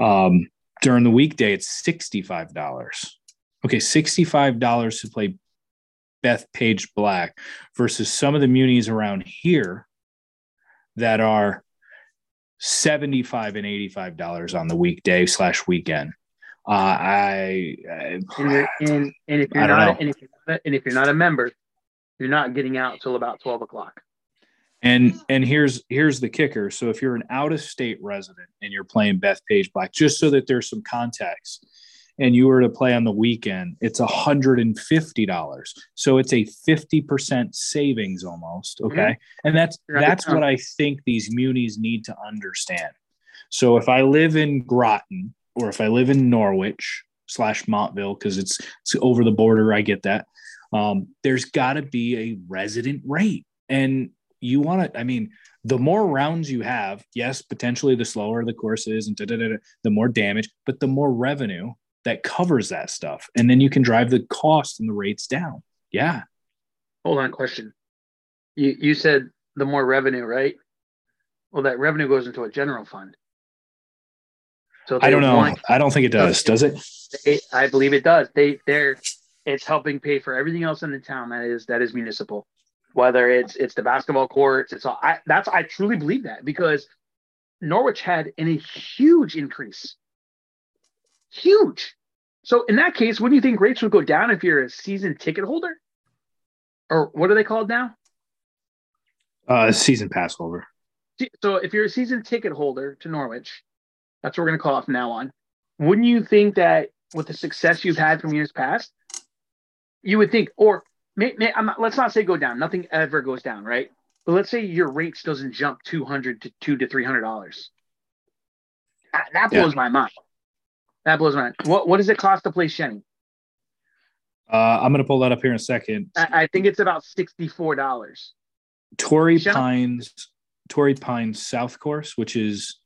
S1: Um, during the weekday, it's sixty five dollars. Okay, sixty five dollars to play Bethpage Black versus some of the munis around here that are 75 and 85 dollars on the weekday slash weekend uh, I, I
S2: And, and, and if you're not and if you're not, and if you're not a member, you're not getting out till about twelve o'clock.
S1: And and here's here's the kicker. So if you're an out of state resident and you're playing Bethpage Black, just so that there's some context, and you were to play on the weekend, it's $150. So it's a 50% savings almost. Okay. Mm-hmm. And that's that's what I think these munis need to understand. So if I live in Groton or if I live in Norwich slash Montville, because it's, it's over the border, I get that. Um, there's got to be a resident rate. And you want to, I mean, the more rounds you have, yes, potentially the slower the course is and da, da, da, the more damage, but the more revenue that covers that stuff. And then you can drive the cost and the rates down. Yeah.
S2: Hold on, question. You you said the more revenue, right? Well, that revenue goes into a general fund.
S1: So I don't know. Want, I don't think it does. Does it?
S2: They, I believe it does. They they're it's helping pay for everything else in the town that is that is municipal. Whether it's it's the basketball courts, it's all. I that's I truly believe that because Norwich had in a huge increase, huge. So in that case, wouldn't you think rates would go down if you're a season ticket holder? Or what are they called now?
S1: Uh, season pass holder.
S2: So if you're a season ticket holder to Norwich, that's what we're going to call it from now on. Wouldn't you think that with the success you've had from years past, you would think, or may, may, not, let's not say go down. Nothing ever goes down, right? But let's say your rates doesn't jump two hundred to two to three hundred dollars. That, that blows yeah. my mind. That blows my mind. What what does it cost to play Shenny?
S1: Uh, I'm going to pull that up here in a second.
S2: I, I think it's about sixty-four dollars.
S1: Torrey Pines, Torrey Pines South Course, which is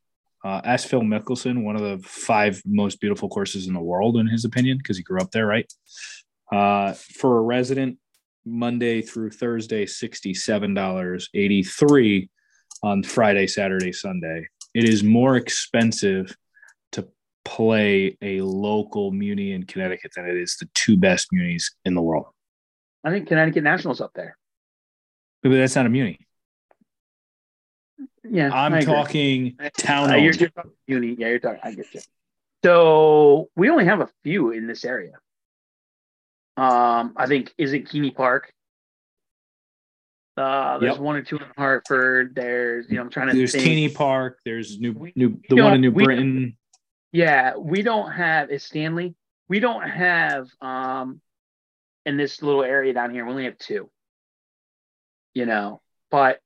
S1: uh, ask Phil Mickelson, one of the five most beautiful courses in the world, in his opinion, because he grew up there, right? Uh, for a resident, Monday through Thursday, sixty-seven dollars, eighty-three on Friday, Saturday, Sunday. It is more expensive play a local muni in Connecticut than it is the two best munis in the world.
S2: I think Connecticut National's up there.
S1: But that's not a muni.
S2: Yeah,
S1: I'm talking town. Uh,
S2: you're, you're talking uni. Yeah, you're talking. I get you. So we only have a few in this area. Um, I think is it Keney Park. Uh, there's yep. one or two in Hartford. There's, you know, I'm trying to.
S1: Think there's think. Keney Park. There's New New the one in New Britain.
S2: Yeah, we don't have is Stanley. We don't have um in this little area down here. We only have two. You know, but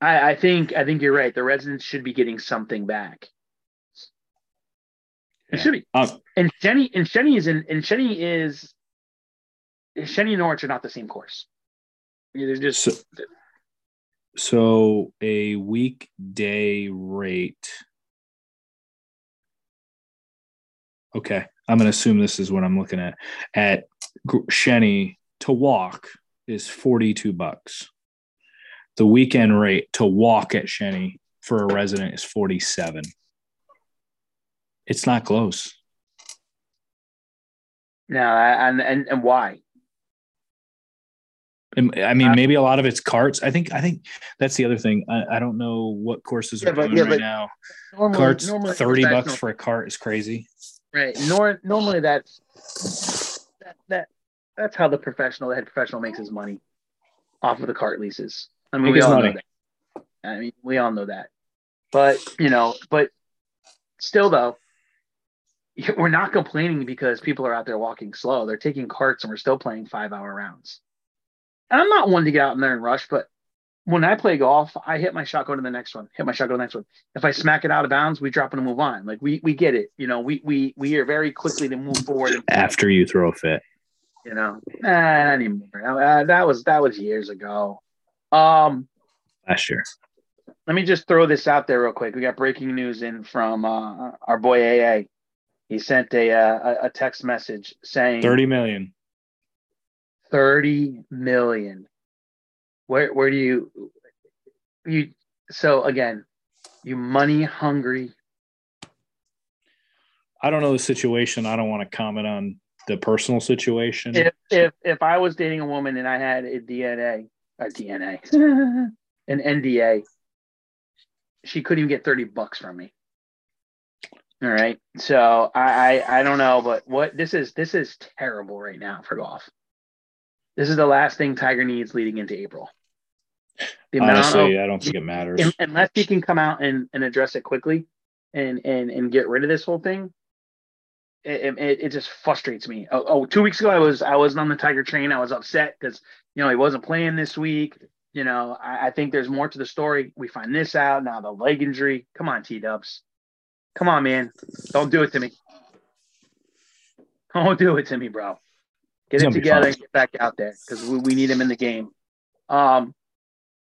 S2: I, I think I think you're right. The residents should be getting something back. It should be. Um, and Shenny and Shenny is in and Shenny is Shenny and Norwich are not the same course. They're just
S1: so, so a weekday rate Okay, I'm going to assume this is what I'm looking at. At Shenny to walk is 42 bucks. The weekend rate to walk at Shenny for a resident is 47. It's not close.
S2: No, and and and why?
S1: I mean, uh, maybe a lot of it's carts. I think. I think that's the other thing. I, I don't know what courses are yeah, doing yeah, right now. Normally, carts normally thirty bucks for a cart is crazy.
S2: Right. Nor normally that's that, that that's how the professional, the head professional makes his money off of the cart leases. I mean, we all money. know that. I mean, we all know that. But you know, but still though, [LAUGHS] we're not complaining because people are out there walking slow. They're taking carts and we're still playing five hour rounds. And I'm not one to get out in there and rush, but when I play golf, I hit my shot, go to the next one, hit my shot, go to the next one. If I smack it out of bounds, we drop it and move on. Like we we get it. You know, we we we are very quickly to move forward.
S1: After you throw a fit.
S2: You know, nah, not anymore. Uh, that was that was years ago. Um,
S1: last year.
S2: Let me just throw this out there real quick. We got breaking news in from uh, our boy AA. He sent a, uh, a a text message saying
S1: thirty million.
S2: Thirty million where where do you you so again you money hungry?
S1: I don't know the situation. I don't want to comment on the personal situation.
S2: If if, if i was dating a woman and i had a dna a dna [LAUGHS] an nda she couldn't even get 30 bucks from me. All right? So I, I i don't know but what this is this is terrible right now for golf this is the last thing Tiger needs leading into April.
S1: The Honestly, of, I don't think it matters
S2: unless he can come out and, and address it quickly, and and and get rid of this whole thing. It, it, it just frustrates me. Oh, oh, two weeks ago I was I wasn't on the Tiger train. I was upset because you know he wasn't playing this week. You know I, I think there's more to the story. We find this out now. The leg injury. Come on, T Dubs. Come on, man. Don't do it to me. Don't do it to me, bro. Get it together and get back out there because we, we need him in the game. Um,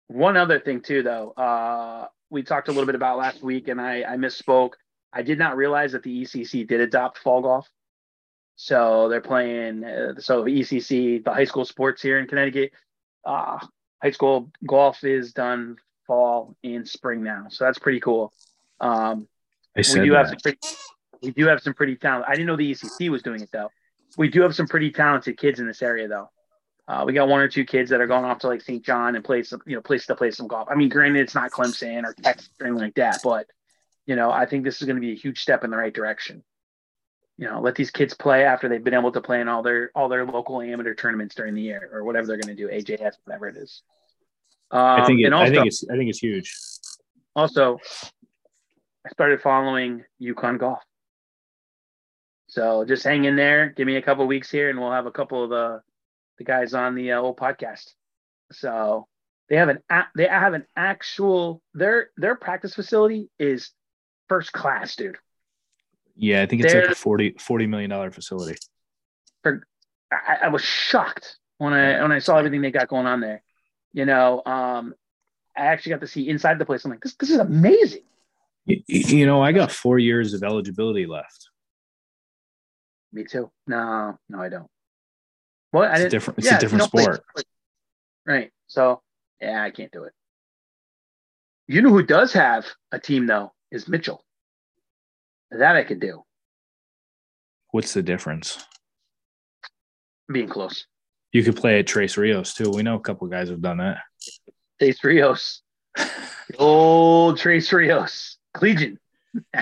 S2: one other thing too, though, uh, we talked a little bit about last week, and I, I misspoke. I did not realize that the ECC did adopt fall golf. So they're playing. Uh, so ECC, the high school sports here in Connecticut, uh, high school golf is done fall and spring now. So that's pretty cool. Um,
S1: we do that.
S2: have some pretty, we do have some pretty talent. I didn't know the ECC was doing it though. We do have some pretty talented kids in this area though. Uh, we got one or two kids that are going off to like St. John and play some, you know, place to play some golf. I mean, granted, it's not Clemson or Texas or anything like that, but you know, I think this is going to be a huge step in the right direction. You know, let these kids play after they've been able to play in all their all their local amateur tournaments during the year or whatever they're going to do, AJS, whatever it is.
S1: Um, I think it, also, I think it's I think it's huge.
S2: Also, I started following UConn golf. So just hang in there. Give me a couple weeks here, and we'll have a couple of the the guys on the uh, old podcast. So they have an they have an actual their their practice facility is first class, dude.
S1: Yeah, I think it's They're, like a 40, 40 million dollar facility.
S2: For I, I, was shocked when I when I saw everything they got going on there. You know, um, I actually got to see inside the place. I'm like, this this is amazing.
S1: You, you know, I got four years of eligibility left.
S2: Me too. No, no, I don't. Well,
S1: it's
S2: I didn't.
S1: Different. It's yeah, a different sport.
S2: Right. So yeah, I can't do it. You know who does have a team though is Mitchell. That I could do.
S1: What's the difference?
S2: Being close.
S1: You could play at Trace Rios too. We know a couple guys have done that.
S2: Trace Rios. [LAUGHS] old Trace Rios. Collegian. [LAUGHS]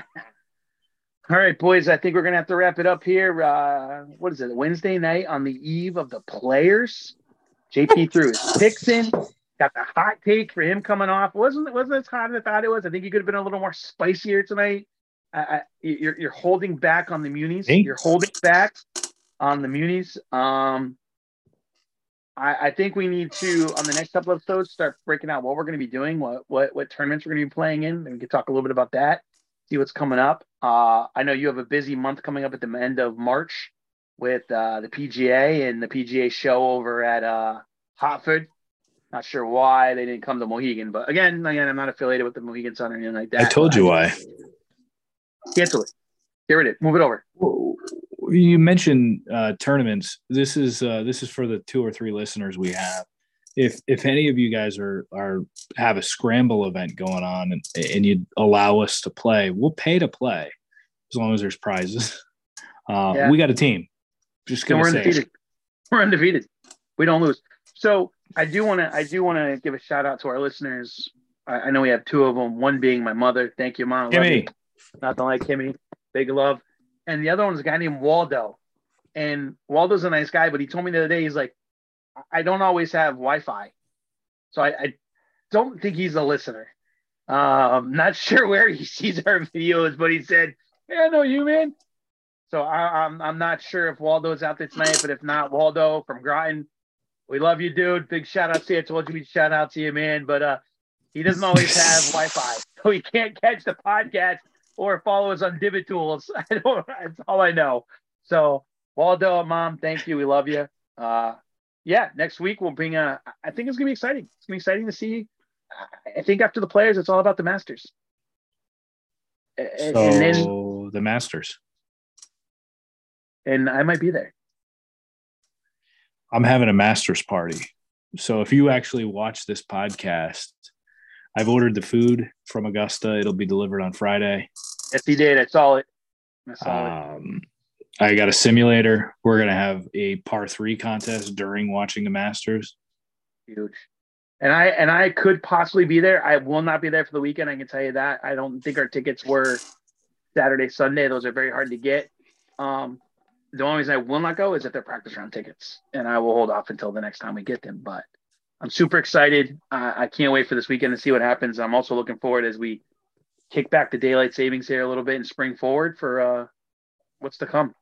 S2: All right, boys. I think we're gonna have to wrap it up here. Uh, what is it? Wednesday night on the eve of the players. JP threw his picks in. Got the hot take for him coming off. wasn't wasn't as hot as I thought it was. I think he could have been a little more spicier tonight. I, I, you're you're holding back on the munis. Hey. You're holding back on the munis. Um, I, I think we need to on the next couple of episodes start breaking out what we're going to be doing, what what what tournaments we're going to be playing in, and we can talk a little bit about that see what's coming up. Uh, I know you have a busy month coming up at the end of March with uh, the PGA and the PGA show over at uh, Hartford. Not sure why they didn't come to Mohegan, but again, again, I'm not affiliated with the Mohegan Sun or anything like that.
S1: I told you why.
S2: Cancel it. Get rid of it. Move it over.
S1: You mentioned uh, tournaments. This is uh, this is for the two or three listeners we have if if any of you guys are are have a scramble event going on and, and you allow us to play, we'll pay to play as long as there's prizes. [LAUGHS] Uh, yeah. We got a team. Just gonna
S2: we're
S1: say
S2: undefeated. We're undefeated. We don't lose. So I do want to I do want to give a shout out to our listeners. I, I, know we have two of them. One being my mother. Thank you, mom.
S1: Kimmy.
S2: Nothing like Kimmy. Big love. And the other one's a guy named Waldo. And Waldo's a nice guy, but he told me the other day he's like, I don't always have Wi-Fi, so I, I don't think he's a listener. Um, not [LAUGHS] sure where he sees our videos, but he said, "Yeah, I know you, man." So I, am I'm, I'm not sure if Waldo's out there tonight, but if not, Waldo from Groton, we love you, dude. Big shout out to you. I told you we'd shout out to you, man. But uh, he doesn't always have [LAUGHS] Wi-Fi, so he can't catch the podcast or follow us on Divot Toolz. [LAUGHS] I don't. That's all I know. So Waldo, mom, thank you. We love you. Uh, yeah, next week we'll bring a. I think it's gonna be exciting. It's gonna be exciting to see. I think after the players, it's all about the Masters.
S1: So and then the Masters.
S2: And I might be there.
S1: I'm having a Masters party. So if you actually watch this podcast, I've ordered the food from Augusta. It'll be delivered on Friday.
S2: Yes, he did. I saw it. I saw
S1: um, it. I got a simulator. We're gonna have a par three contest during watching the Masters.
S2: Huge. And I and I could possibly be there. I will not be there for the weekend. I can tell you that. I don't think our tickets were Saturday, Sunday. Those are very hard to get. Um, the only reason I will not go is if they're practice round tickets, and I will hold off until the next time we get them. But I'm super excited. I can't wait for this weekend to see what happens. I'm also looking forward as we kick back the daylight savings here a little bit and spring forward for uh, what's to come.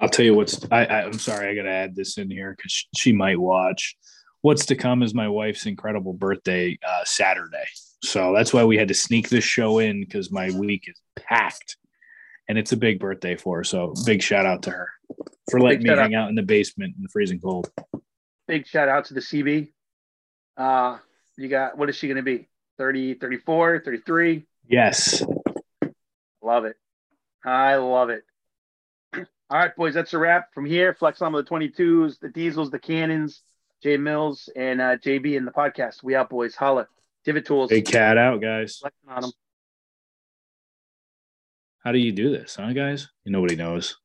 S1: I'll tell you what's. I, I am sorry, I got to add this in here because she might watch. What's to come is my wife's incredible birthday uh, Saturday, so that's why we had to sneak this show in because my week is packed, and it's a big birthday for her. So big shout out to her for letting big me hang out. out in the basement in the freezing cold.
S2: Big shout out to the CB. Uh, you got what is she going to be? 30, 34, 33?
S1: Yes.
S2: Love it. I love it. All right, boys, that's a wrap. From here, flex on the 22s, the diesels, the cannons, Jay Mills, and uh, JB in the podcast. We out, boys. Holla. Divot Toolz.
S1: Big cat out, guys. How do you do this, huh, guys? Nobody knows.